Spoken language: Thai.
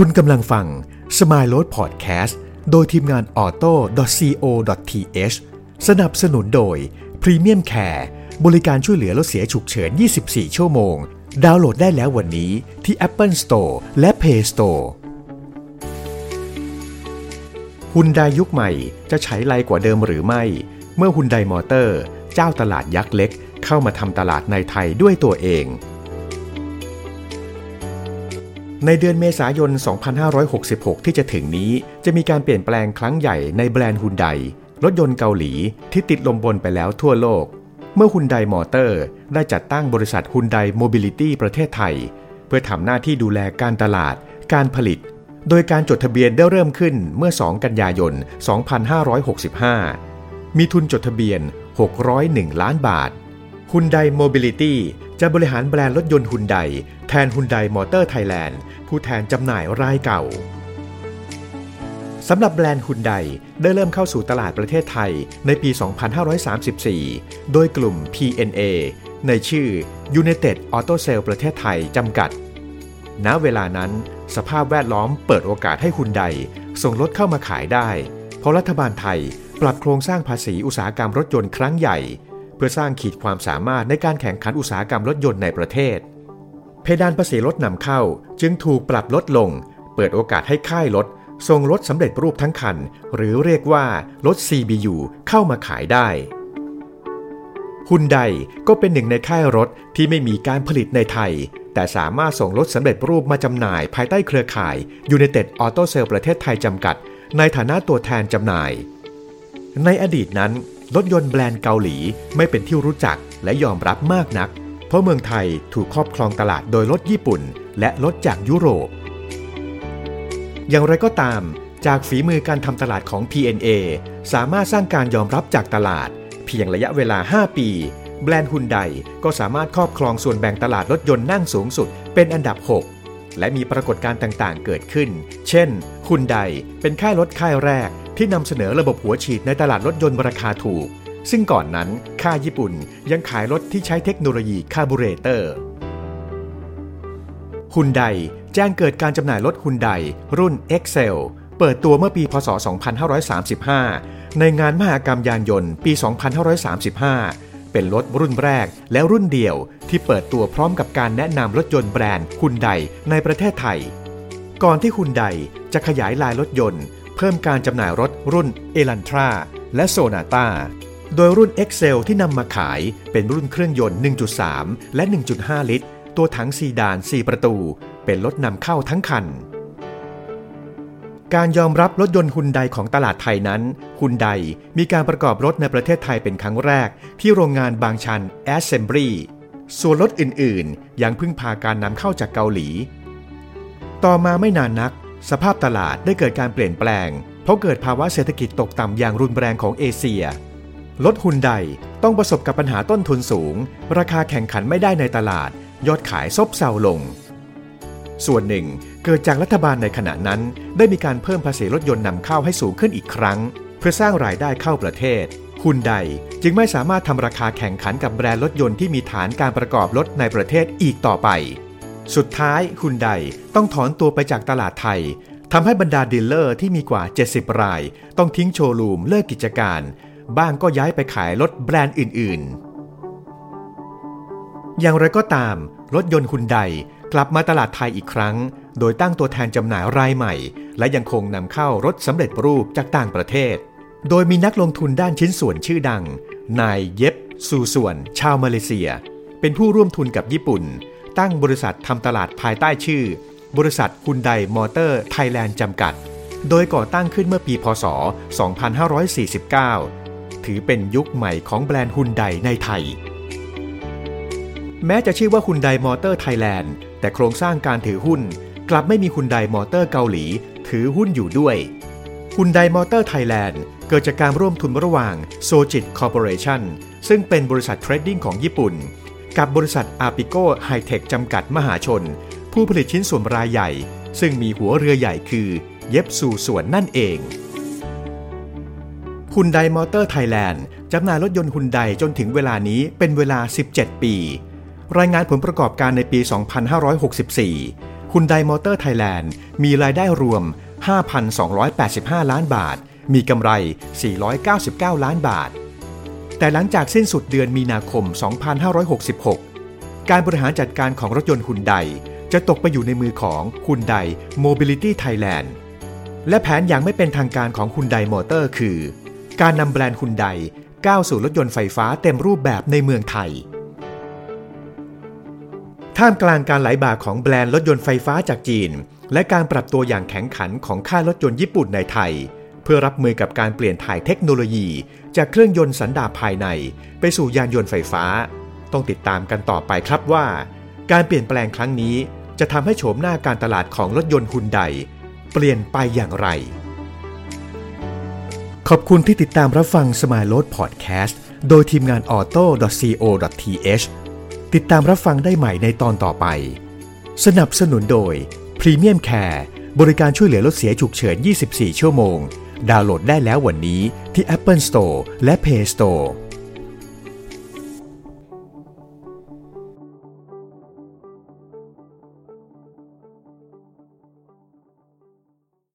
คุณกำลังฟัง Smile Road Podcast โดยทีมงาน auto.co.th สนับสนุนโดย Premium Care บริการช่วยเหลือรถเสียฉุกเฉิน 24 ชั่วโมง ดาวน์โหลดได้แล้ววันนี้ที่ Apple Store และ Play Store ฮุนไดยุคใหม่จะใช้ไรกว่าเดิมหรือไม่ เมื่อฮุนไดมอเตอร์ เจ้าตลาดยักษ์เล็ก เข้ามาทำตลาดในไทยด้วยตัวเอง ในเดือนเมษายน 2566 ที่จะถึงนี้ จะมีการเปลี่ยนแปลงครั้งใหญ่ในแบรนด์ฮุนไดรถยนต์เกาหลีที่ติดลมบนไปแล้วทั่วโลก เมื่อฮุนไดมอเตอร์ได้จัดตั้งบริษัทฮุนไดโมบิลิตี้ประเทศไทย เพื่อทำหน้าที่ดูแลการตลาด การผลิต โดยการจดทะเบียนได้เริ่มขึ้นเมื่อ 2 กันยายน 2565 มีทุนจดทะเบียน 601 ล้านบาท ฮุนไดโมบิลิตี้จะบริหารแบรนด์รถยนต์ฮุนไดแทนฮุนไดมอเตอร์ไทยแลนด์ผู้แทนจำหน่ายรายเก่าสำหรับแบรนด์ฮุนไดได้เริ่มเข้าสู่ตลาดประเทศไทยในปี 2534 โดยกลุ่ม PNA ในชื่อ United Auto Sale ประเทศไทยจำกัด ณ เวลานั้น สภาพแวดล้อมเปิดโอกาสให้ฮุนไดส่งรถเข้ามาขายได้ เพราะรัฐบาลไทยปรับโครงสร้างภาษีอุตสาหกรรมรถยนต์ครั้งใหญ่ เพื่อสร้างขีดความสามารถในการแข่งขันอุตสาหกรรมรถยนต์ในประเทศ เพดานภาษีรถนำเข้าจึงถูกปรับลดลง เปิดโอกาสให้ค่ายรถส่งรถสำเร็จรูปทั้งคัน หรือเรียกว่ารถ CBU เข้ามาขายได้ฮุนไดก็เป็นหนึ่งในค่ายรถที่ไม่มีการผลิตในไทย แต่สามารถส่งรถสำเร็จรูปมาจำหน่ายภายใต้เครือข่าย United Auto Sale ประเทศไทยจำกัด ในฐานะตัวแทนจำหน่าย ในอดีตนั้น รถยนต์แบรนด์เกาหลีไม่เป็นที่รู้จักและยอมรับมากนัก เพราะเมืองไทยถูกครอบครองตลาดโดยรถญี่ปุ่น และรถจากยุโรป อย่างไรก็ตาม จากฝีมือการทำตลาดของ PNA สามารถสร้างการยอมรับจากตลาด เพียงระยะเวลา 5 ปี แบรนด์ฮุนไดก็สามารถครอบครองส่วนแบ่งตลาดรถยนต์นั่งสูงสุด เป็นอันดับ 6 และมีปรากฏการณ์ต่างๆ เกิดขึ้น เช่นฮุนไดเป็นค่ายรถค่ายแรก ที่นำเสนอระบบหัวฉีดในตลาดรถยนต์ราคาถูก ซึ่งก่อนนั้นค่ายญี่ปุ่นยังขายรถที่ใช้เทคโนโลยีคาร์บูเรเตอร์ฮุนไดแจ้งเกิดการจำหน่ายรถฮุนไดรุ่น Excel เปิดตัวเมื่อปีพศ 2535 ในงานมหกรรมยานยนต์ปี 2535 เป็นรถรุ่นแรกและรุ่นเดียวที่เปิดตัวพร้อมกับการแนะนำรถยนต์แบรนด์ฮุนไดในประเทศไทย ก่อนที่ฮุนไดจะขยายลายรถยนต์ เพิ่มการจำหน่ายรถรุ่นเอลันทราและโซนาตาโดยรุ่น Excel ที่นำมาขายเป็นรุ่นเครื่องยนต์ 1.3 และ 1.5 ลิตร ตัวถังซีดาน 4 ประตู เป็นรถนำเข้าทั้งคัน การยอมรับรถยนต์ฮุนไดของตลาดไทยนั้นฮุนไดมีการประกอบรถในประเทศไทยเป็นครั้งแรก ที่โรงงานบางชัน Assembly ส่วนรถอื่น ๆ ยังพึ่งพาการนำเข้าจากเกาหลี ต่อมาไม่นานนัก สภาพตลาดได้เกิดการเปลี่ยนแปลง เพราะเกิดภาวะเศรษฐกิจตกต่ำอย่างรุนแรงของเอเชียรถฮุนไดต้องประสบกับปัญหาต้นทุนสูง ราคาแข่งขันไม่ได้ในตลาด ยอดขายซบเซาลง ส่วนหนึ่งเกิดจากรัฐบาลในขณะนั้น ได้มีการเพิ่มภาษีรถยนต์นำเข้าให้สูงขึ้นอีกครั้ง เพื่อสร้างรายได้เข้าประเทศฮุนไดจึงไม่สามารถทำราคาแข่งขันกับแบรนด์รถยนต์ที่มีฐานการประกอบรถในประเทศอีกต่อไป สุดท้ายฮุนไดต้องถอนตัวไปจากตลาดไทยทำให้บรรดาดีลเลอร์ที่มีกว่า 70 ราย ต้องทิ้งโชว์รูมเลิกกิจการ บ้างก็ย้ายไปขายรถแบรนด์อื่น ๆ อย่างไรก็ตาม รถยนต์ฮุนไดกลับมาตลาดไทยอีกครั้ง โดยตั้งตัวแทนจำหน่ายรายใหม่ และยังคงนำเข้ารถสำเร็จรูปจากต่างประเทศ โดยมีนักลงทุนด้านชิ้นส่วนชื่อดัง นายเย็บ ซูชวน ชาวมาเลเซีย เป็นผู้ร่วมทุนกับญี่ปุ่น ตั้งบริษัททำตลาดภายใต้ชื่อ บริษัทฮุนไดมอเตอร์ไทยแลนด์จำกัด โดยก่อตั้งขึ้นเมื่อปีพศ 2549 ถือเป็นยุคใหม่ของแบรนด์ฮุนไดในไทย แม้จะชื่อว่าฮุนไดมอเตอร์ไทยแลนด์แต่โครงสร้างการถือหุ้น กลับไม่มีฮุนไดมอเตอร์เกาหลี ถือหุ้นอยู่ด้วยฮุนไดมอเตอร์ไทยแลนด์เกิดจากการร่วมทุนระหว่างโซจิทสึ Corporation ซึ่งเป็นบริษัท trading ของญี่ปุ่น กับบริษัทอาปิโกไฮเทคจำกัดมหาชน ผู้ผลิตชิ้นส่วนรายใหญ่ ซึ่งมีหัวเรือใหญ่คือ เย็บสู่ส่วนนั่นเองฮุนไดมอเตอร์ไทยแลนด์จำหน่ายรถยนต์ฮุนไดจนถึงเวลานี้เป็นเวลา 17 ปี รายงานผลประกอบการในปี 2564 ฮุนไดมอเตอร์ไทยแลนด์มีรายได้รวม 5,285 ล้านบาท มีกำไร 499 ล้านบาท แต่หลังจากสิ้นสุดเดือนมีนาคม 2566 การบริหารจัดการของรถยนต์ฮุนไดจะตกไปอยู่ในมือของฮุนได Mobility Thailand และแผนอย่างไม่เป็นทางการของฮุนไดมอเตอร์คือ การนำแบรนด์ฮุนไดก้าวสู่รถยนต์ไฟฟ้าเต็มรูปแบบในเมืองไทย ท่ามกลางการไหลบ่าของแบรนด์รถยนต์ไฟฟ้าจากจีน และการปรับตัวอย่างแข็งขันของค่ายรถยนต์ญี่ปุ่นในไทย เพื่อรับมือกับการเปลี่ยนถ่ายเทคโนโลยี จากเครื่องยนต์สันดาปภายใน ไปสู่ยานยนต์ไฟฟ้า ต้องติดตามกันต่อไปครับว่า การเปลี่ยนแปลงครั้งนี้ จะทำให้โฉมหน้าการตลาดของรถยนต์ฮุนไดเปลี่ยนไปอย่างไร ขอบคุณที่ติดตามรับฟังสมายโ o ดพอดแคสต์โดยทีมงาน auto.co.th ติดตามรับฟังได้ใหม่ในตอนต่อไป สนับสนุนโดย Premium Care บริการช่วยเหลือรถเสียฉุกเฉิน 24 ชั่วโมง ดาวน์โหลดได้แล้ววันนี้ที่ Apple Store และ Play Store